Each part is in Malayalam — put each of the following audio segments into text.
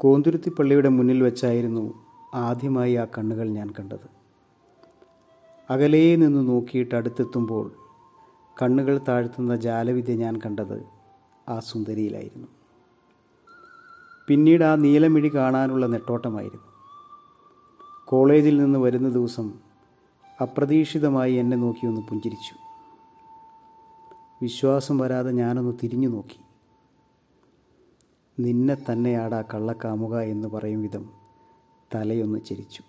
കോന്തുരുത്തി പള്ളിയുടെ മുന്നിൽ വെച്ചായിരുന്നു ആദ്യമായി ആ കണ്ണുകൾ ഞാൻ കണ്ടത്. അകലേ നിന്ന് നോക്കിയിട്ട് അടുത്തെത്തുമ്പോൾ കണ്ണുകൾ താഴ്ത്തുന്ന ജാലവിദ്യ ഞാൻ കണ്ടത് ആ സുന്ദരിയിലായിരുന്നു. പിന്നീട് ആ നീലമിഴി കാണാനുള്ള നെട്ടോട്ടമായിരുന്നു. കോളേജിൽ നിന്ന് വരുന്ന ദിവസം അപ്രതീക്ഷിതമായി എന്നെ നോക്കിയൊന്ന് പുഞ്ചിരിച്ചു. വിശ്വാസം വരാതെ ഞാനൊന്ന് തിരിഞ്ഞു നോക്കി. നിന്നെ തന്നെയാടാ കള്ളക്കാമുക എന്ന് പറയും വിധം തലയൊന്ന് ചിരിച്ചു.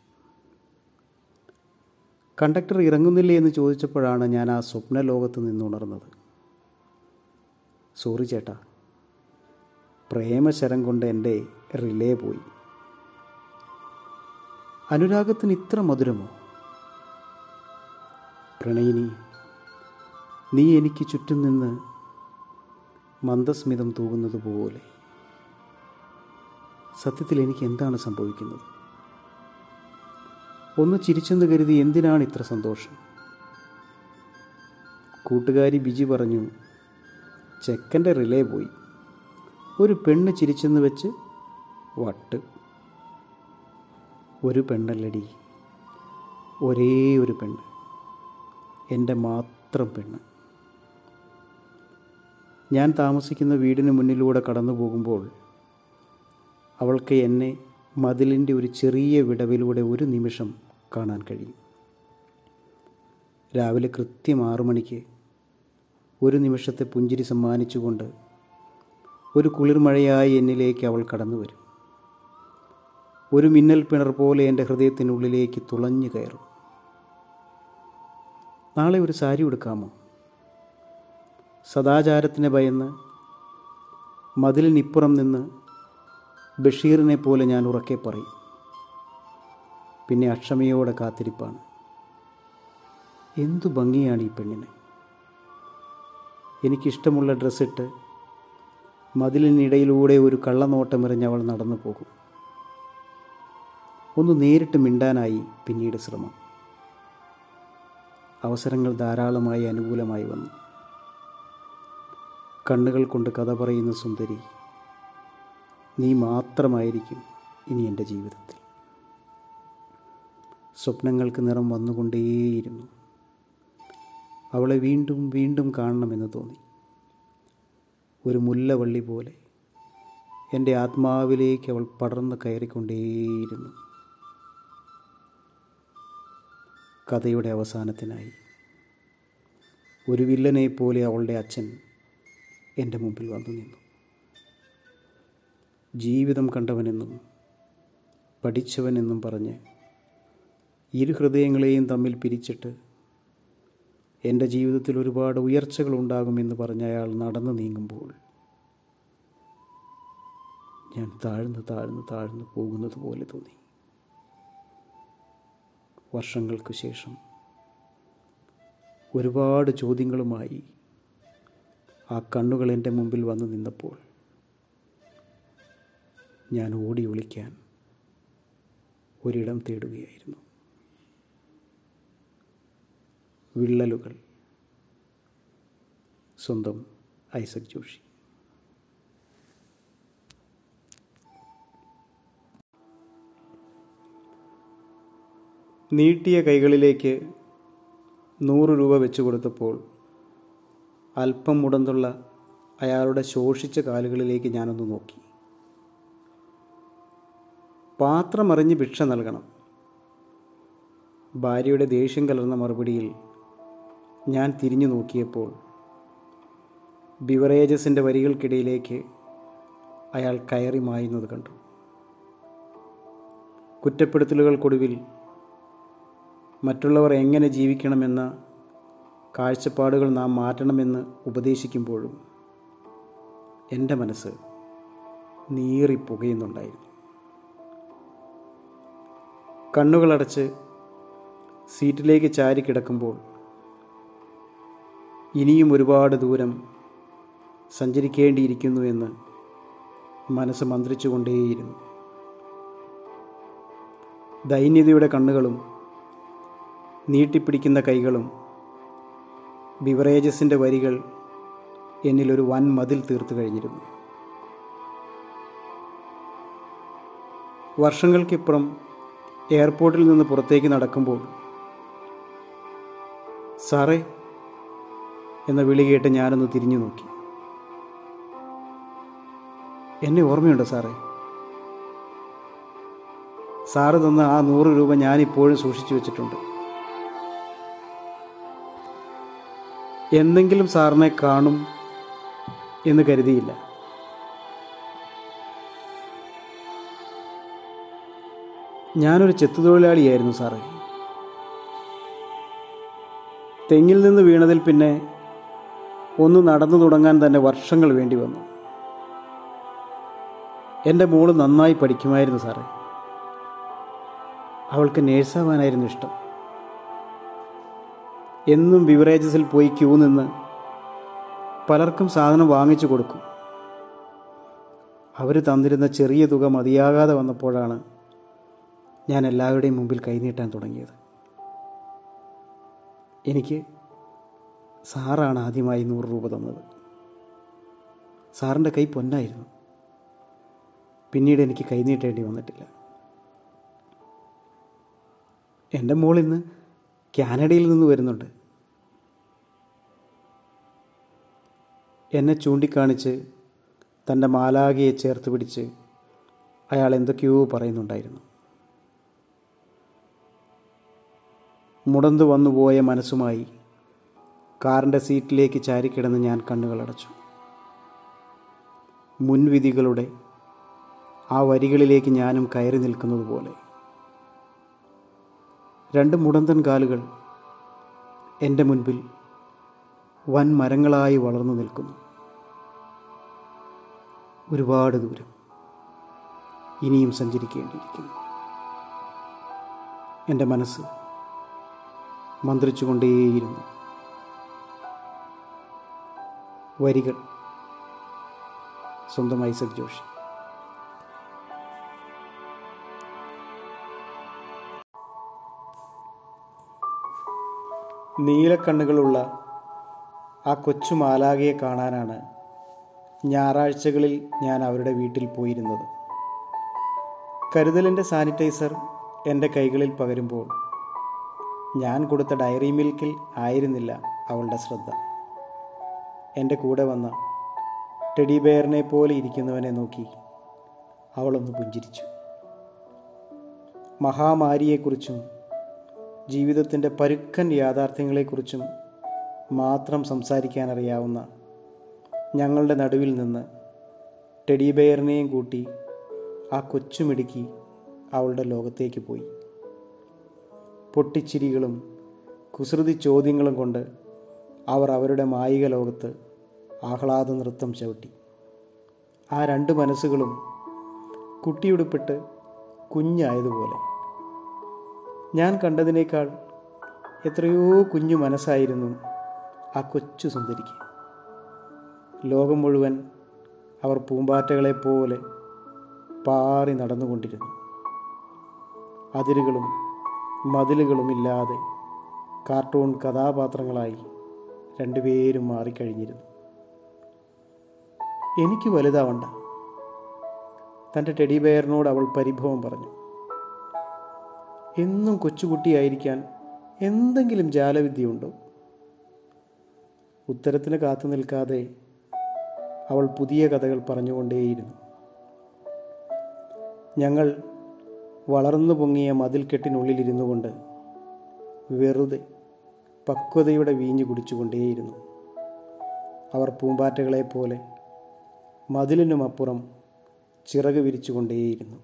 കണ്ടക്ടർ ഇറങ്ങുന്നില്ലേ എന്ന് ചോദിച്ചപ്പോഴാണ് ഞാൻ ആ സ്വപ്ന ലോകത്ത് നിന്നുണർന്നത്. സോറി ചേട്ടാ പ്രേമശരം കൊണ്ട് എന്റെ റിലേ പോയി. അനുരാഗത്തിന് ഇത്ര മധുരമോ? പ്രണയിനി നീ എനിക്ക് ചുറ്റും നിന്ന് മന്ദസ്മിതം തൂകുന്നത് പോലെ. സത്യത്തിൽ എനിക്ക് എന്താണ് സംഭവിക്കുന്നത്? ഒന്ന് ചിരിച്ചെന്ന് കരുതി എന്തിനാണ് ഇത്ര സന്തോഷം? കൂട്ടുകാരി ബിജി പറഞ്ഞു ചെക്കന്റെ റിലേ പോയി. ഒരു പെണ്ണ് ചിരിച്ചെന്ന് വെച്ച് വട്ട്. ഒരു പെണ്ണല്ലടി ഒരേ ഒരു പെണ്ണ്. എന്റെ മാത്രം പെണ്ണ്. ഞാൻ താമസിക്കുന്ന വീടിന് മുന്നിലൂടെ കടന്നു പോകുമ്പോൾ അവൾക്ക് എന്നെ മതിലിന്റെ ഒരു ചെറിയ വിടവിലൂടെ ഒരു നിമിഷം കാണാൻ കഴിയും. രാവിലെ കൃത്യം ആറു മണിക്ക് ഒരു നിമിഷത്തെ പുഞ്ചിരി സമ്മാനിച്ചുകൊണ്ട് ഒരു കുളിർമഴയായി എന്നിലേക്ക് അവൾ കടന്നു വരും. ഒരു മിന്നൽ പിണർ പോലെ എന്റെ ഹൃദയത്തിനുള്ളിലേക്ക് തുളഞ്ഞു കയറും. നാളെ ഒരു സാരി ഉടുക്കാമോ? സദാചാരത്തിന് ഭയന്ന് മതിലിനിപ്പുറം നിന്ന് ബഷീറിനെ പോലെ ഞാൻ ഉറക്കെ പറയും. പിന്നെ അക്ഷമയോടെ കാത്തിരിപ്പാണ്. എന്തു ഭംഗിയാണ് ഈ പെണ്ണിന്. എനിക്കിഷ്ടമുള്ള ഡ്രസ്സിട്ട് മതിലിനിടയിലൂടെ ഒരു കള്ളനോട്ടമെറിഞ്ഞ് അവൾ നടന്നു പോകും. ഒന്ന് നേരിട്ട് മിണ്ടാനായി പിന്നീട് ശ്രമം. അവസരങ്ങൾ ധാരാളമായി അനുകൂലമായി വന്നു. കണ്ണുകൾ കൊണ്ട് കഥ പറയുന്ന സുന്ദരി നീ മാത്രമായിരിക്കും ഇനി എന്റെ ജീവിതത്തിൽ. സ്വപ്നങ്ങൾക്ക് നിറം വന്നുകൊണ്ടേയിരുന്നു. അവളെ വീണ്ടും വീണ്ടും കാണണമെന്ന് തോന്നി. ഒരു മുല്ലവള്ളി പോലെ എന്റെ ആത്മാവിലേക്ക് അവൾ പടർന്ന് കയറിക്കൊണ്ടേയിരുന്നു. കഥയുടെ അവസാനത്തിനായി ഒരു വില്ലനെ പോലെ അവളുടെ അച്ഛൻ എന്റെ മുമ്പിൽ വന്നു നിന്നു. ജീവിതം കണ്ടവനെന്നും പഠിച്ചവനെന്നും പറഞ്ഞ് ഇരു ഹൃദയങ്ങളെയും തമ്മിൽ പിരിച്ചിട്ട് എന്റെ ജീവിതത്തിൽ ഒരുപാട് ഉയർച്ചകൾ ഉണ്ടാകുമെന്ന് പറഞ്ഞ് അയാൾ നടന്നു നീങ്ങുമ്പോൾ ഞാൻ താഴ്ന്ന് താഴ്ന്ന് താഴ്ന്നു പോകുന്നത് പോലെ തോന്നി. വർഷങ്ങൾക്ക് ശേഷം ഒരുപാട് ചോദ്യങ്ങളുമായി ആ കണ്ണുകൾ എന്റെ മുമ്പിൽ വന്നു നിന്നപ്പോൾ ഞാൻ ഓടി ഒളിക്കാൻ ഒരിടം തേടുകയായിരുന്നു. വിള്ളലുകൾ സ്വന്തം ഐസക് ജോഷി. നീട്ടിയ കൈകളിലേക്ക് നൂറ് രൂപ വെച്ചു കൊടുത്തപ്പോൾ അല്പം മുടന്തുള്ള അയാളുടെ ശോഷിച്ച കാലുകളിലേക്ക് ഞാനൊന്ന് നോക്കി. പാത്രമറിഞ്ഞ് ഭിക്ഷ നൽകണം. ഭാര്യയുടെ ദേഷ്യം കലർന്ന മറുപടിയിൽ ഞാൻ തിരിഞ്ഞു നോക്കിയപ്പോൾ ബിവറേജസിന്റെ വരികൾക്കിടയിലേക്ക് അയാൾ കയറി മായുന്നത് കണ്ടു. കുറ്റപ്പെടുത്തലുകൾക്കൊടുവിൽ മറ്റുള്ളവർ എങ്ങനെ ജീവിക്കണമെന്ന കാഴ്ചപ്പാടുകൾ നാം മാറ്റണമെന്ന് ഉപദേശിക്കുമ്പോഴും എന്റെ മനസ്സ് നീറിപ്പുകയുന്നുണ്ടായിരുന്നു. കണ്ണുകളടച്ച് സീറ്റിലേക്ക് ചാരി കിടക്കുമ്പോൾ ഇനിയും ഒരുപാട് ദൂരം സഞ്ചരിക്കേണ്ടിയിരിക്കുന്നു എന്ന് മനസ്സ് മന്ത്രിച്ചുകൊണ്ടേയിരുന്നു. ദൈന്യതയുടെ കണ്ണുകളും നീട്ടിപ്പിടിക്കുന്ന കൈകളും ബിവറേജസിന്റെ വരികൾ എന്നിലൊരു വൻ മതിൽ തീർത്തു കഴിഞ്ഞിരുന്നു. വർഷങ്ങൾക്കിപ്പുറം എയർപോർട്ടിൽ നിന്ന് പുറത്തേക്ക് നടക്കുമ്പോൾ സാറേ എന്ന വിളി കേട്ട് ഞാനൊന്ന് തിരിഞ്ഞു നോക്കി. എന്നെ ഓർമ്മയുണ്ടോ സാറേ? സാറ് തന്ന ആ നൂറ് രൂപ ഞാനിപ്പോഴും സൂക്ഷിച്ചു വെച്ചിട്ടുണ്ട്. എന്തെങ്കിലും സാറിനെ കാണും എന്ന് കരുതിയില്ല. ഞാനൊരു ചെത്തുതൊഴിലാളിയായിരുന്നു സാറേ. തെങ്ങിൽ നിന്ന് വീണതിൽ പിന്നെ ഒന്ന് നടന്നു തുടങ്ങാൻ തന്നെ വർഷങ്ങൾ വേണ്ടി വന്നു. എന്റെ മോൾ നന്നായി പഠിക്കുമായിരുന്നു സാറേ. അവൾക്ക് നേഴ്സാവാനായിരുന്നു ഇഷ്ടം. എന്നും ബിവറേജസിൽ പോയി ക്യൂ നിന്ന് പലർക്കും സാധനം വാങ്ങിച്ചു കൊടുക്കും. അവർ തന്നിരുന്ന ചെറിയ തുക മതിയാകാതെ വന്നപ്പോഴാണ് ഞാൻ എല്ലാവരുടെയും മുമ്പിൽ കൈനീട്ടാൻ തുടങ്ങിയത്. എനിക്ക് സാറാണ് ആദ്യമായി നൂറ് രൂപ തന്നത്. സാറിന്റെ കൈ പൊന്നായിരുന്നു. പിന്നീട് എനിക്ക് കൈനീട്ടേണ്ടി വന്നിട്ടില്ല. എന്റെ മോൾ ഇന്ന് കാനഡയിൽ നിന്ന് വരുന്നുണ്ട്. എന്നെ ചൂണ്ടിക്കാണിച്ച് തന്റെ മാലാകയെ ചേർത്ത് പിടിച്ച് അയാൾ എന്തൊക്കെയോ പറയുന്നുണ്ടായിരുന്നു. മുടന്തു വന്നുപോയ മനസ്സുമായി കാറിന്റെ സീറ്റിലേക്ക് ചാരിക്കിടന്ന് ഞാൻ കണ്ണുകളടച്ചു മുൻവിധികളുടെ ആ വരികളിലേക്ക് ഞാനും കയറി നിൽക്കുന്നത് പോലെ. രണ്ട് മുടന്തൻ കാലുകൾ എന്റെ മുൻപിൽ വൻ മരങ്ങളായി വളർന്നു നിൽക്കുന്നു. ഒരുപാട് ദൂരം ഇനിയും സഞ്ചരിക്കേണ്ടിയിരിക്കുന്നു. എന്റെ മനസ്സ് മന്ത്രിച്ചുകൊണ്ടേയിരുന്നു. വരികൾ. സ്വന്തം ഐസക് ജോഷി. നീലക്കണ്ണുകളുള്ള ആ കൊച്ചു മാലാകയെ കാണാനാണ് ഞായറാഴ്ചകളിൽ ഞാൻ അവരുടെ വീട്ടിൽ പോയിരുന്നത്. കരുതലിന്റെ സാനിറ്റൈസർ എന്റെ കൈകളിൽ പകരുമ്പോൾ ഞാൻ കൊടുത്ത ഡയറി മിൽക്കിൽ ആയിരുന്നില്ല അവളുടെ ശ്രദ്ധ. എന്റെ കൂടെ വന്ന ടെഡി ബെയറിനെ പോലെ ഇരിക്കുന്നവനെ നോക്കി അവളൊന്ന് പുഞ്ചിരിച്ചു. മഹാമാരിയെക്കുറിച്ചും ജീവിതത്തിന്റെ പരുക്കൻ യാഥാർത്ഥ്യങ്ങളെക്കുറിച്ചും മാത്രം സംസാരിക്കാൻ അറിയാവുന്ന ഞങ്ങളുടെ നടുവിൽ നിന്ന് ടെഡി ബെയറിനെയും കൂട്ടി ആ കൊച്ചുമിടുക്കി അവളുടെ ലോകത്തേക്ക് പോയി. പൊട്ടിച്ചിരികളും കുസൃതി ചോദ്യങ്ങളും കൊണ്ട് അവർ അവരുടെ മായിക ലോകത്ത് ആഹ്ലാദ നൃത്തം ചവിട്ടി. ആ രണ്ട് മനസ്സുകളും കുട്ടിയുടുപ്പിട്ട് കുഞ്ഞായതുപോലെ. ഞാൻ കണ്ടതിനേക്കാൾ എത്രയോ കുഞ്ഞു മനസ്സായിരുന്നു ആ കൊച്ചു സുന്ദരിക്ക്. ലോകം മുഴുവൻ അവർ പൂമ്പാറ്റകളെപ്പോലെ പാറി നടന്നുകൊണ്ടിരുന്നു. അതിരുകളും മതിലുകളും ഇല്ലാതെ കാർട്ടൂൺ കഥാപാത്രങ്ങളായി രണ്ടുപേരും മാറിക്കഴിഞ്ഞിരുന്നു. എനിക്ക് വലുതാവണ്ട. തന്റെ ടെഡി ബെയറിനോട് അവൾ പരിഭവം പറഞ്ഞു. എന്നും കൊച്ചുകുട്ടിയായിരിക്കാൻ എന്തെങ്കിലും ജാലവിദ്യയുണ്ടോ? ഉത്തരത്തിന് കാത്തു നിൽക്കാതെ അവൾ പുതിയ കഥകൾ പറഞ്ഞുകൊണ്ടേയിരുന്നു. ഞങ്ങൾ വളർന്നു പൊങ്ങിയ മതിൽക്കെട്ടിനുള്ളിലിരുന്നു കൊണ്ട് വെറുതെ പക്വതയുടെ വീഞ്ഞു കുടിച്ചുകൊണ്ടേയിരുന്നു. അവർ പൂമ്പാറ്റകളെപ്പോലെ മതിലിനുമപ്പുറം ചിറക് വിരിച്ചുകൊണ്ടേയിരുന്നു.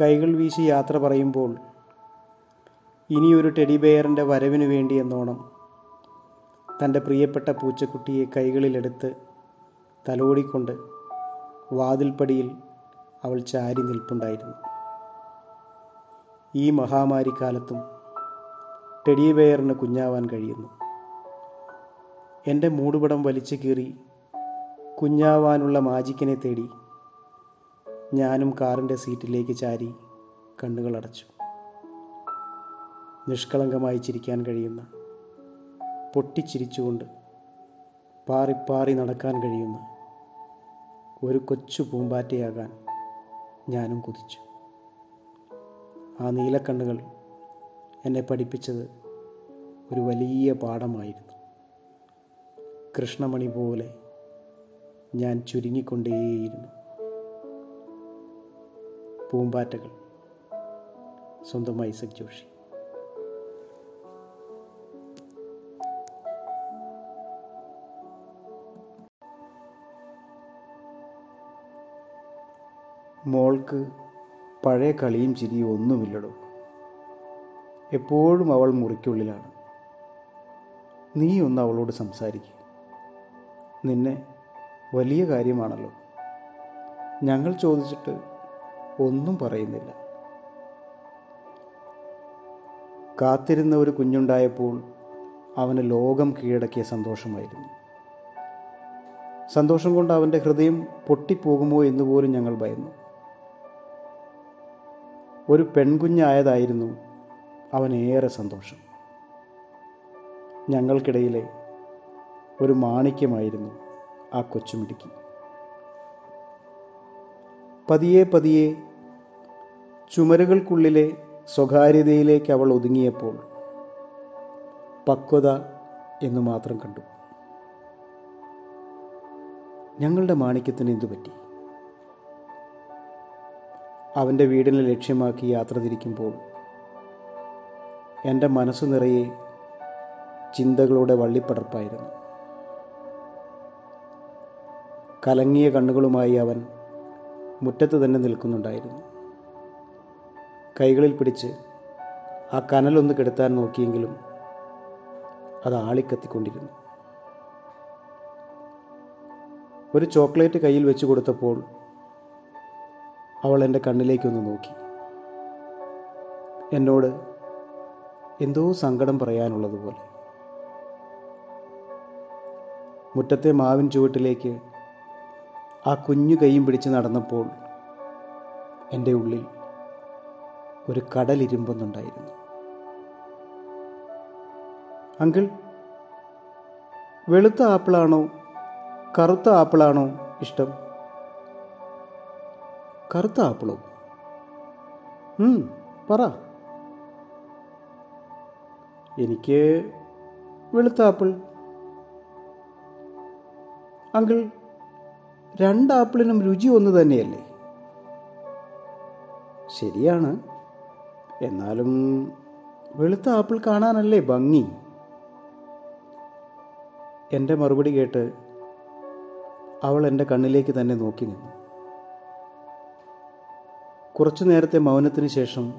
കൈകൾ വീശി യാത്ര പറയുമ്പോൾ ഇനിയൊരു ടെഡിബെയറിന്റെ വരവിനു വേണ്ടി എന്നോണം തന്റെ പ്രിയപ്പെട്ട പൂച്ചക്കുട്ടിയെ കൈകളിലെടുത്ത് തലോടിക്കൊണ്ട് വാതിൽപ്പടിയിൽ അവൾ ചാരി നിൽപ്പുണ്ടായിരുന്നു. ഈ മഹാമാരിക്കാലത്തും ടെഡി ബെയറിന് കുഞ്ഞാവാൻ കഴിയുന്നു. എന്റെ മൂടുപടം വലിച്ചു കീറി കുഞ്ഞാവാനുള്ള മാജിക്കിനെ തേടി ഞാനും കാറിന്റെ സീറ്റിലേക്ക് ചാരി കണ്ണുകളടച്ചു നിഷ്കളങ്കമായി ചിരിക്കാൻ കഴിയുന്ന പൊട്ടിച്ചിരിച്ചുകൊണ്ട് പാറിപ്പാറി നടക്കാൻ കഴിയുന്ന ഒരു കൊച്ചു പൂമ്പാറ്റയാകാൻ ഞാനും കുതിച്ചു. ആ നീലക്കണ്ണുകൾ എന്നെ പഠിപ്പിച്ചത് ഒരു വലിയ പാഠമായിരുന്നു. കൃഷ്ണമണി പോലെ ഞാൻ ചുരുങ്ങിക്കൊണ്ടേയിരുന്നു. പൂമ്പാറ്റകൾ സ്വന്തം ഐസക് മോൾക്ക് പഴയ കളിയും ചിരിയും ഒന്നുമില്ലടോ. എപ്പോഴും അവൾ മുറിക്കുള്ളിലാണ്. നീ ഒന്ന് അവളോട് സംസാരിക്കുക നിന്നെ വലിയ കാര്യമാണല്ലോ. ഞങ്ങൾ ചോദിച്ചിട്ട് ഒന്നും പറയുന്നില്ല. കാത്തിരുന്ന ഒരു കുഞ്ഞുണ്ടായപ്പോൾ അവന് ലോകം കീഴടക്കിയ സന്തോഷമായിരുന്നു. സന്തോഷം കൊണ്ട് അവന്റെ ഹൃദയം പൊട്ടിപ്പോകുമോ എന്ന് പോലും ഞങ്ങൾ ഭയന്നു. ഒരു പെൺകുഞ്ഞായതായിരുന്നു അവനേറെ സന്തോഷം. ഞങ്ങൾക്കിടയിലെ ഒരു മാണിക്യമായിരുന്നു ആ കൊച്ചുമിടുക്കി. പതിയെ പതിയെ ചുമരുകൾക്കുള്ളിലെ സ്വകാര്യതയിലേക്ക് അവൾ ഒതുങ്ങിയപ്പോൾ പക്വത എന്ന് മാത്രം കണ്ടു. ഞങ്ങളുടെ മാണിക്യത്തിന് എന്തു പറ്റി അവന്റെ വീടിനെ ലക്ഷ്യമാക്കി യാത്ര തിരിക്കുമ്പോൾ എന്റെ മനസ്സു നിറയെ ചിന്തകളുടെ വള്ളിപ്പടർപ്പായിരുന്നു. കലങ്ങിയ കണ്ണുകളുമായി അവൻ മുറ്റത്ത് തന്നെ നിൽക്കുന്നുണ്ടായിരുന്നു. കൈകളിൽ പിടിച്ച് ആ കനലൊന്ന് കെടുത്താൻ നോക്കിയെങ്കിലും അത് ആളിക്കത്തിക്കൊണ്ടിരുന്നു. ഒരു ചോക്ലേറ്റ് കയ്യിൽ വെച്ച് കൊടുത്തപ്പോൾ അവൾ എന്റെ കണ്ണിലേക്കൊന്ന് നോക്കി. എന്നോട് എന്തോ സങ്കടം പറയാനുള്ളതുപോലെ. മുറ്റത്തെ മാവിൻ ചുവട്ടിലേക്ക് ആ കുഞ്ഞു കൈയും പിടിച്ച് നടന്നപ്പോൾ എന്റെ ഉള്ളിൽ ഒരു കടലിരുമ്പൊന്നുണ്ടായിരുന്നു അങ്കിൾ വെളുത്ത ആപ്പിളാണോ കറുത്ത ആപ്പിളാണോ ഇഷ്ടം? കറുത്ത ആപ്പിളോ പറ. എനിക്ക് വെളുത്ത ആപ്പിൾ അങ്കിൾ രണ്ട് ആപ്പിളിനും രുചി ഒന്ന് തന്നെയല്ലേ? ശരിയാണ്. എന്നാലും വെളുത്ത ആപ്പിൾ കാണാനല്ലേ ഭംഗി? എന്റെ മറുപടി കേട്ട് അവൾ എന്റെ കണ്ണിലേക്ക് തന്നെ നോക്കി നിന്നു. കുറച്ചു നേരത്തെ മൗനത്തിന് ശേഷം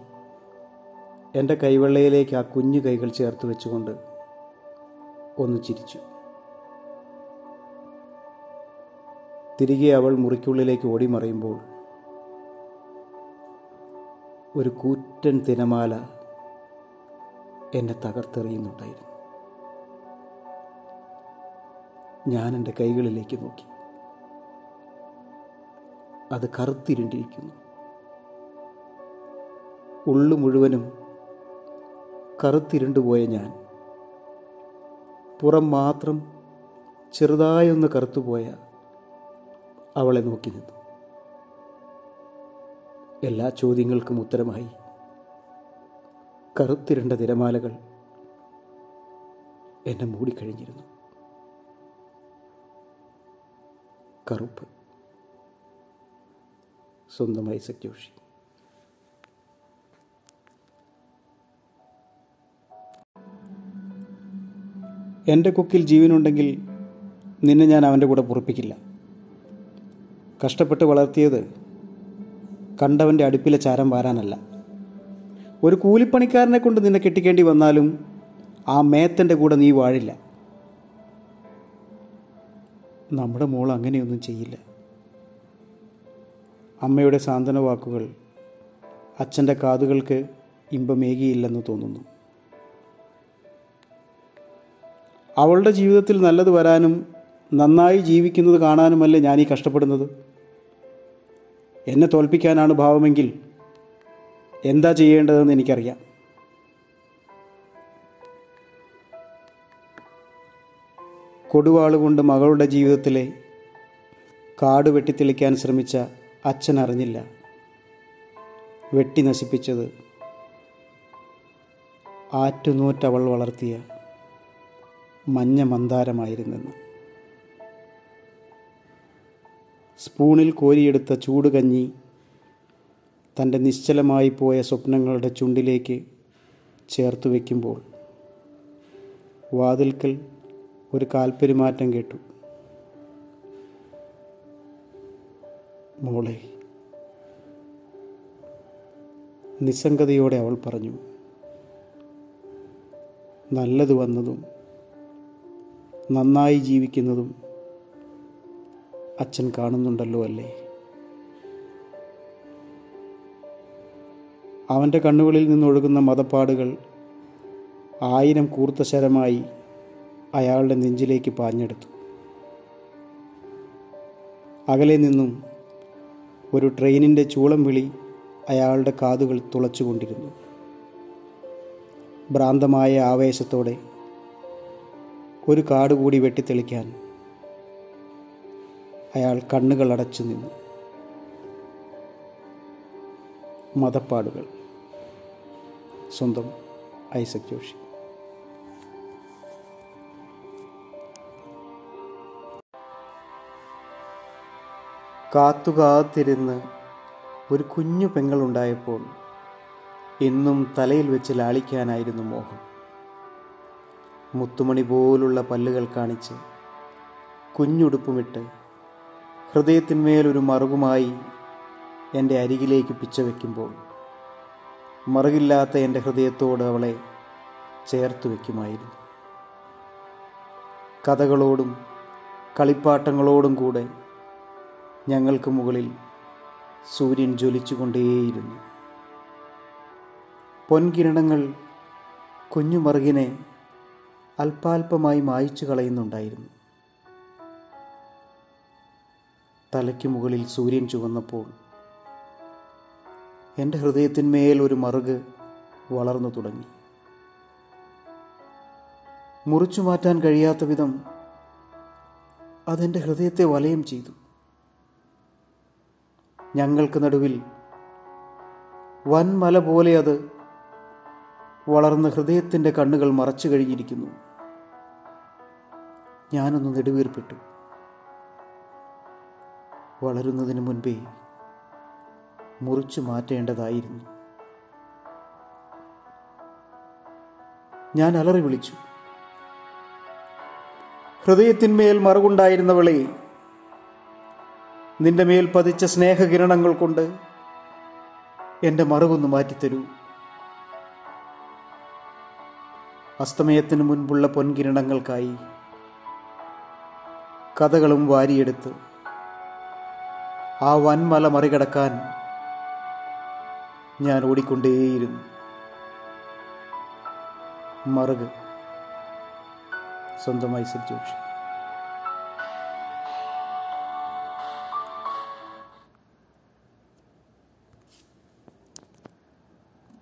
എന്റെ കൈവെള്ളയിലേക്ക് ആ കുഞ്ഞു കൈകൾ ചേർത്ത് വെച്ചുകൊണ്ട് ഒന്ന് ചിരിച്ചു. തിരികെ അവൾ മുറിക്കുള്ളിലേക്ക് ഓടിമറയുമ്പോൾ ഒരു കൂറ്റൻ തിരമാല എന്നെ തകർത്തെറിയുന്നുണ്ടായിരുന്നു. ഞാൻ എന്റെ കൈകളിലേക്ക് നോക്കി. അത് കറുത്തിരുണ്ടിരിക്കുന്നു. ഉള്ളു മുഴുവനും കറുത്തിരുണ്ടുപോയ ഞാൻ. പുറം മാത്രം ചെറുതായൊന്ന് കറുത്തുപോയ അവളെ നോക്കി നിന്നു. എല്ലാ ചോദ്യങ്ങൾക്കും ഉത്തരമായി. കറുത്തിരണ്ട തിരമാലകൾ എന്നെ മൂടിക്കഴിഞ്ഞിരുന്നു. കറുപ്പ്. സ്വന്തമായി ഐസക് എന്റെ കൊക്കിൽ ജീവനുണ്ടെങ്കിൽ നിന്നെ ഞാൻ അവന്റെ കൂടെ പൊറപ്പിക്കില്ല. കഷ്ടപ്പെട്ട് വളർത്തിയത് കണ്ടവന്റെ അടുപ്പിലെ ചാരം വാരാനല്ല. ഒരു കൂലിപ്പണിക്കാരനെ കൊണ്ട് നിന്നെ കെട്ടിക്കേണ്ടി വന്നാലും ആ മേത്തന്റെ കൂടെ നീ വാഴില്ല. നമ്മുടെ മോൾ അങ്ങനെയൊന്നും ചെയ്യില്ല. അമ്മയുടെ സാന്ത്വന വാക്കുകൾ അച്ഛന്റെ കാതുകൾക്ക് ഇമ്പമേകിയില്ലെന്ന് തോന്നുന്നു. അവളുടെ ജീവിതത്തിൽ നല്ലത് വരാനും നന്നായി ജീവിക്കുന്നത് കാണാനുമല്ലേ ഞാനീ കഷ്ടപ്പെടുന്നത്? എന്നെ തോൽപ്പിക്കാനാണ് ഭാവമെങ്കിൽ എന്താ ചെയ്യേണ്ടതെന്ന് എനിക്കറിയാം. കൊടുവാളുകൊണ്ട് മകളുടെ ജീവിതത്തിലെ കാട് വെട്ടിത്തെളിക്കാൻ ശ്രമിച്ച അച്ഛൻ അറിഞ്ഞില്ല. വെട്ടി നശിപ്പിച്ചത് ആറ്റുനൂറ്റവൾ വളർത്തിയ മഞ്ഞ മന്ദാരമായിരുന്നെന്ന്. സ്പൂണിൽ കോരിയെടുത്ത ചൂടുകഞ്ഞി തന്റെ നിശ്ചലമായി പോയ സ്വപ്നങ്ങളുടെ ചുണ്ടിലേക്ക് ചേർത്ത് വയ്ക്കുമ്പോൾ വാതിൽക്കൽ ഒരു കാൽപ്പെരുമാറ്റം കേട്ടു. മോളെ നിസ്സംഗതയോടെ അവൾ പറഞ്ഞു. നല്ലത് വന്നതും നന്നായി ജീവിക്കുന്നതും അച്ഛൻ കാണുന്നുണ്ടല്ലോ അല്ലേ? അവന്റെ കണ്ണുകളിൽ നിന്നൊഴുകുന്ന മതപ്പാടുകൾ ആയിരം കൂർത്ത ശരമായി അയാളുടെ നെഞ്ചിലേക്ക് പാഞ്ഞെടുത്തു. അകലെ നിന്നും ഒരു ട്രെയിനിന്റെ ചൂളം വിളി അയാളുടെ കാതുകൾ തുളച്ചുകൊണ്ടിരുന്നു. ഭ്രാന്തമായ ആവേശത്തോടെ ഒരു കാട് കൂടി വെട്ടിത്തെളിക്കാൻ അയാൾ കണ്ണുകൾ അടച്ചു നിന്നു. മതപ്പാടുകൾ. സ്വന്തം ഐസക് ജോഷി. കാത്തുകാത്തിരുന്ന് ഒരു കുഞ്ഞു പെങ്ങളുണ്ടായപ്പോൾ എന്നും തലയിൽ വെച്ച് ലാളിക്കാനായിരുന്നു മോഹം. മുത്തുമണി പോലുള്ള പല്ലുകൾ കാണിച്ച് കുഞ്ഞുടുപ്പുമിട്ട് ഹൃദയത്തിന്മേലൊരു മറുകുമായി എന്റെ അരികിലേക്ക് പിച്ച വയ്ക്കുമ്പോൾ മറുകില്ലാത്ത എന്റെ ഹൃദയത്തോട് അവളെ ചേർത്ത് വയ്ക്കുമായിരുന്നു കഥകളോടും കളിപ്പാട്ടങ്ങളോടും കൂടെ ഞങ്ങൾക്ക് മുകളിൽ സൂര്യൻ ജ്വലിച്ചുകൊണ്ടേയിരുന്നു. പൊൻകിരണങ്ങൾ കുഞ്ഞുമറുകിനെ അല്പാൽപമായി മായ്ച്ചു കളയുന്നുണ്ടായിരുന്നു. തലയ്ക്ക് മുകളിൽ സൂര്യൻ ചുവന്നപ്പോൾ എന്റെ ഹൃദയത്തിന്മേൽ ഒരു മറുക് വളർന്നു തുടങ്ങി. മുറിച്ചു മാറ്റാൻ കഴിയാത്ത വിധം അതെന്റെ ഹൃദയത്തെ വലയം ചെയ്തു. ഞങ്ങൾക്ക് നടുവിൽ വൻമല പോലെ അത് വളർന്ന് ഹൃദയത്തിന്റെ കണ്ണുകൾ മറച്ചു കഴിഞ്ഞിരിക്കുന്നു. ഞാനൊന്ന് നെടുവീർപ്പിട്ടു. വളരുന്നതിന് മുൻപേ മുറിച്ചു മാറ്റേണ്ടതായിരുന്നു. ഞാൻ അലറി വിളിച്ചു. ഹൃദയത്തിന്മേൽ മറുകുണ്ടായിരുന്നവളെ നിന്റെ മേൽ പതിച്ച സ്നേഹകിരണങ്ങൾ കൊണ്ട് എന്റെ മറുകൊന്ന് മാറ്റിത്തരൂ. അസ്തമയത്തിന് മുൻപുള്ള പൊൻകിരണങ്ങൾക്കായി കഥകളും വാരിയെടുത്ത് ആ വൻമല മറികടക്കാൻ ഞാൻ ഓടിക്കൊണ്ടേയിരുന്നു. മറുക് സ്വന്തമായി സജ്ജോഷി